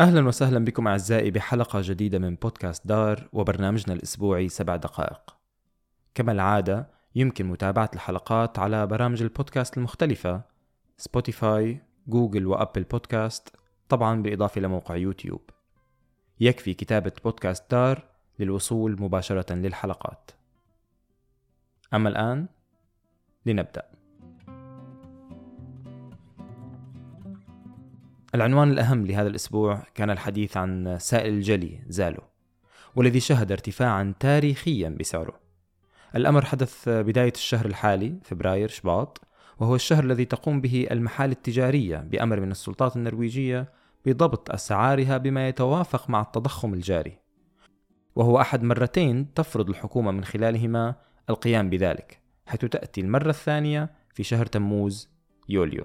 أهلا وسهلا بكم أعزائي بحلقة جديدة من بودكاست دار وبرنامجنا الأسبوعي سبع دقائق. كما العادة يمكن متابعة الحلقات على برامج البودكاست المختلفة سبوتيفاي، جوجل وأبل بودكاست طبعا بالإضافة لموقع يوتيوب. يكفي كتابة بودكاست دار للوصول مباشرة للحلقات. أما الآن لنبدأ. العنوان الأهم لهذا الأسبوع كان الحديث عن سائل الجلي زالو والذي شهد ارتفاعا تاريخيا بسعره. الأمر حدث بداية الشهر الحالي فبراير شباط وهو الشهر الذي تقوم به المحال التجارية بأمر من السلطات النرويجية بضبط أسعارها بما يتوافق مع التضخم الجاري. وهو أحد مرتين تفرض الحكومة من خلالهما القيام بذلك حيث تأتي المرة الثانية في شهر تموز يوليو.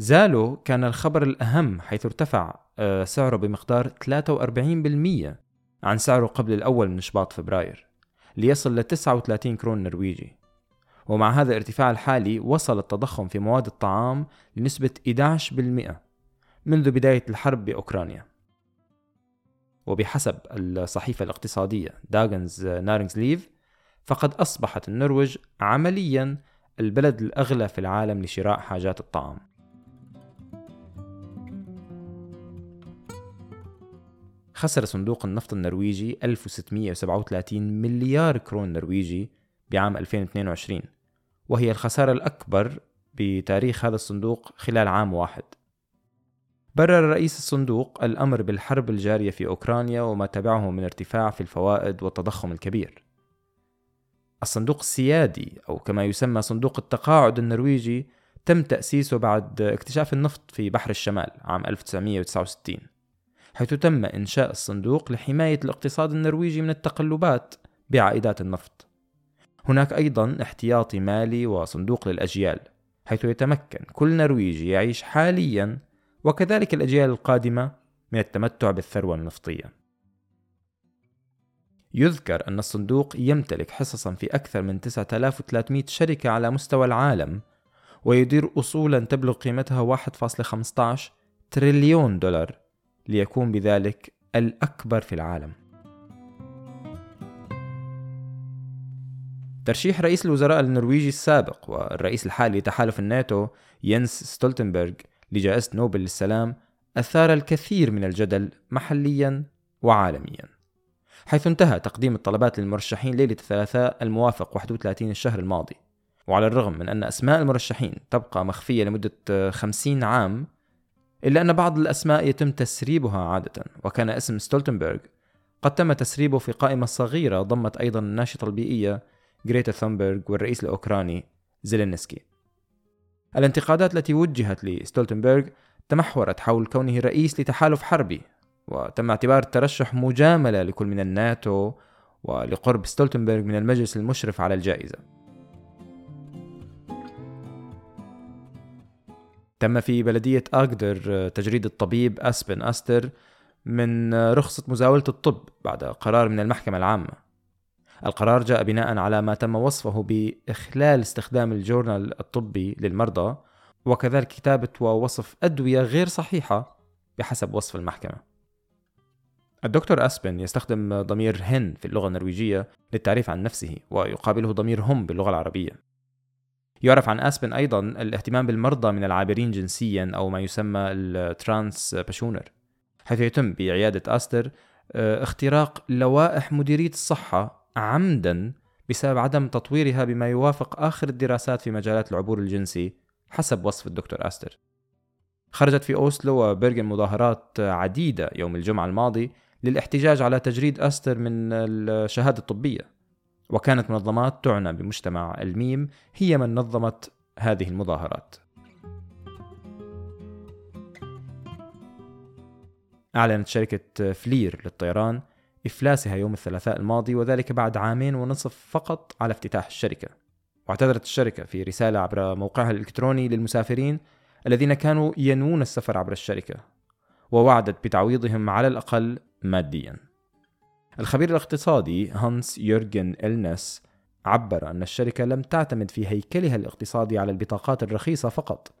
زالو كان الخبر الأهم حيث ارتفع آه، سعره بمقدار 43% عن سعره قبل الأول من شباط فبراير ليصل ل 39 كرون نرويجي. ومع هذا الارتفاع الحالي وصل التضخم في مواد الطعام لنسبة 11% منذ بداية الحرب بأوكرانيا. وبحسب الصحيفة الاقتصادية داغنز نارنجز ليف فقد أصبحت النرويج عمليا البلد الأغلى في العالم لشراء حاجات الطعام. خسر صندوق النفط النرويجي 1637 مليار كرون نرويجي بعام 2022 وهي الخسارة الأكبر بتاريخ هذا الصندوق خلال عام واحد. برر رئيس الصندوق الأمر بالحرب الجارية في أوكرانيا وما تبعه من ارتفاع في الفوائد والتضخم الكبير. الصندوق السيادي أو كما يسمى صندوق التقاعد النرويجي تم تأسيسه بعد اكتشاف النفط في بحر الشمال عام 1969 حيث تم إنشاء الصندوق لحماية الاقتصاد النرويجي من التقلبات بعائدات النفط. هناك أيضا احتياطي مالي وصندوق للأجيال حيث يتمكن كل نرويجي يعيش حاليا وكذلك الأجيال القادمة من التمتع بالثروة النفطية. يذكر أن الصندوق يمتلك حصصا في أكثر من 9300 شركة على مستوى العالم ويدير أصولا تبلغ قيمتها 1.15 تريليون دولار. ليكون بذلك الأكبر في العالم. ترشيح رئيس الوزراء النرويجي السابق والرئيس الحالي لتحالف الناتو ينس ستولتنبرغ لجائزة نوبل للسلام أثار الكثير من الجدل محليا وعالميا حيث انتهى تقديم الطلبات للمرشحين ليلة الثلاثاء الموافق 31 الشهر الماضي وعلى الرغم من أن أسماء المرشحين تبقى مخفية لمدة 50 عام إلا أن بعض الأسماء يتم تسريبها عادة وكان اسم ستولتنبرغ قد تم تسريبه في قائمة صغيرة ضمت أيضا الناشطة البيئية غريتا ثونبرغ والرئيس الأوكراني زيلينسكي. الانتقادات التي وجهت لستولتنبرغ تمحورت حول كونه رئيس لتحالف حربي وتم اعتبار الترشح مجاملة لكل من الناتو ولقرب ستولتنبرغ من المجلس المشرف على الجائزة. تم في بلدية أقدر تجريد الطبيب أسبن أستر من رخصة مزاولة الطب بعد قرار من المحكمة العامة. القرار جاء بناء على ما تم وصفه بإخلال استخدام الجورنال الطبي للمرضى وكذلك كتابة ووصف أدوية غير صحيحة بحسب وصف المحكمة. الدكتور أسبن يستخدم ضمير hen في اللغة النرويجية للتعريف عن نفسه ويقابله ضمير هم باللغة العربية. يعرف عن أسبن أيضا الاهتمام بالمرضى من العابرين جنسيا أو ما يسمى ال transpersoner حيث يتم بعيادة أستر آه، اختراق لوائح مديرية الصحة عمدا بسبب عدم تطويرها بما يوافق آخر الدراسات في مجالات العبور الجنسي حسب وصف الدكتور أستر. خرجت في أوسلو وبرغن مظاهرات عديدة يوم الجمعة الماضي للاحتجاج على تجريد أستر من الشهادة الطبية. وكانت منظمات تعنى بمجتمع الميم هي من نظمت هذه المظاهرات. أعلنت شركة فلير للطيران إفلاسها يوم الثلاثاء الماضي وذلك بعد عامين ونصف فقط على افتتاح الشركة. واعتذرت الشركة في رسالة عبر موقعها الإلكتروني للمسافرين الذين كانوا ينوون السفر عبر الشركة ووعدت بتعويضهم على الأقل مادياً. الخبير الاقتصادي هانس يورجن إلنس عبر أن الشركة لم تعتمد في هيكلها الاقتصادي على البطاقات الرخيصة فقط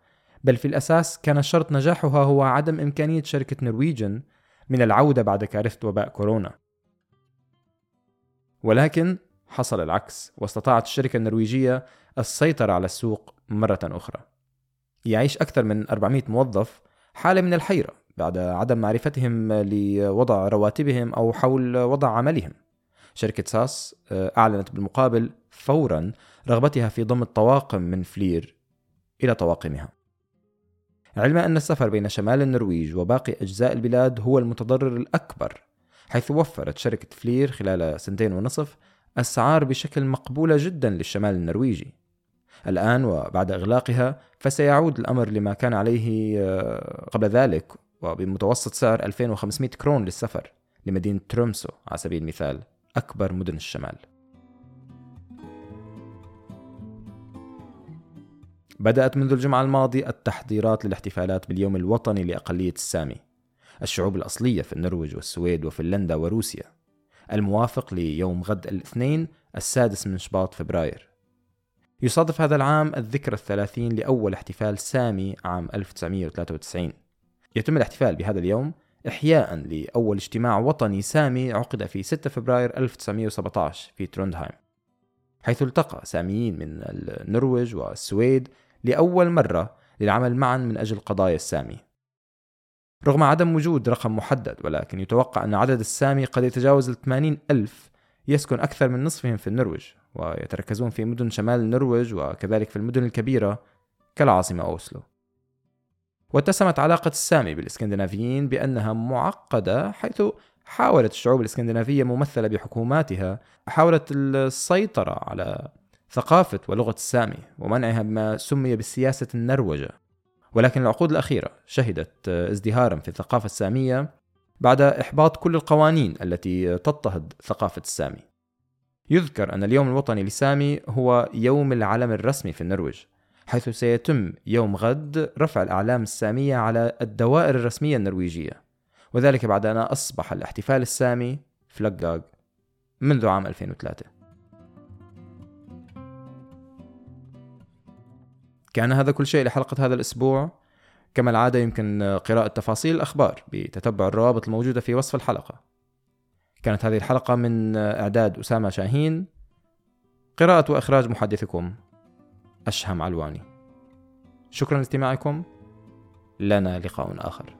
بل في الأساس كان شرط نجاحها هو عدم إمكانية شركة نرويجن من العودة بعد كارثة وباء كورونا. ولكن حصل العكس واستطاعت الشركة النرويجية السيطرة على السوق مرة أخرى. يعيش أكثر من 400 موظف حالة من الحيرة. بعد عدم معرفتهم لوضع رواتبهم أو حول وضع عملهم. شركة ساس آه، أعلنت بالمقابل فورا رغبتها في ضم الطواقم من فلير إلى طواقمها. علما أن السفر بين شمال النرويج وباقي أجزاء البلاد هو المتضرر الأكبر حيث وفرت شركة فلير خلال سنتين ونصف أسعار بشكل مقبولة جدا للشمال النرويجي. الآن وبعد إغلاقها فسيعود الأمر لما كان عليه آه، قبل ذلك وبمتوسط سعر 2500 كرون للسفر لمدينة ترومسو على سبيل المثال أكبر مدن الشمال. بدأت منذ الجمعة الماضية التحضيرات للاحتفالات باليوم الوطني لأقلية السامي الشعوب الأصلية في النرويج والسويد وفنلندا وروسيا الموافق ليوم غد الاثنين السادس من شباط فبراير. يصادف هذا العام الذكرى الثلاثين لأول احتفال سامي عام 1993 يتم الاحتفال بهذا اليوم إحياء لأول اجتماع وطني سامي عقد في 6 فبراير 1917 في تروندهايم حيث التقى ساميين من النرويج والسويد لأول مرة للعمل معا من أجل قضايا السامي. رغم عدم وجود رقم محدد ولكن يتوقع أن عدد السامي قد يتجاوز الثمانين ألف يسكن أكثر من نصفهم في النرويج ويتركزون في مدن شمال النرويج وكذلك في المدن الكبيرة كالعاصمة أوسلو. واتسمت علاقة السامي بالإسكندنافيين بأنها معقدة حيث حاولت الشعوب الإسكندنافية ممثلة بحكوماتها حاولت السيطرة على ثقافة ولغة السامي ومنعها بما سمي بالسياسة النروجة ولكن العقود الأخيرة شهدت ازدهارا في الثقافة السامية بعد إحباط كل القوانين التي تضطهد ثقافة السامي. يذكر أن اليوم الوطني لسامي هو يوم العلم الرسمي في النرويج. حيث سيتم يوم غد رفع الأعلام السامية على الدوائر الرسمية النرويجية. وذلك بعد أن أصبح الاحتفال السامي فلقاق منذ عام 2003 كان هذا كل شيء لحلقة هذا الأسبوع. كما العادة يمكن قراءة تفاصيل الأخبار بتتبع الروابط الموجودة في وصف الحلقة. كانت هذه الحلقة من إعداد أسامة شاهين. قراءة وإخراج محدثكم أشهم علواني. شكرا لاستماعكم. لنا لقاء آخر.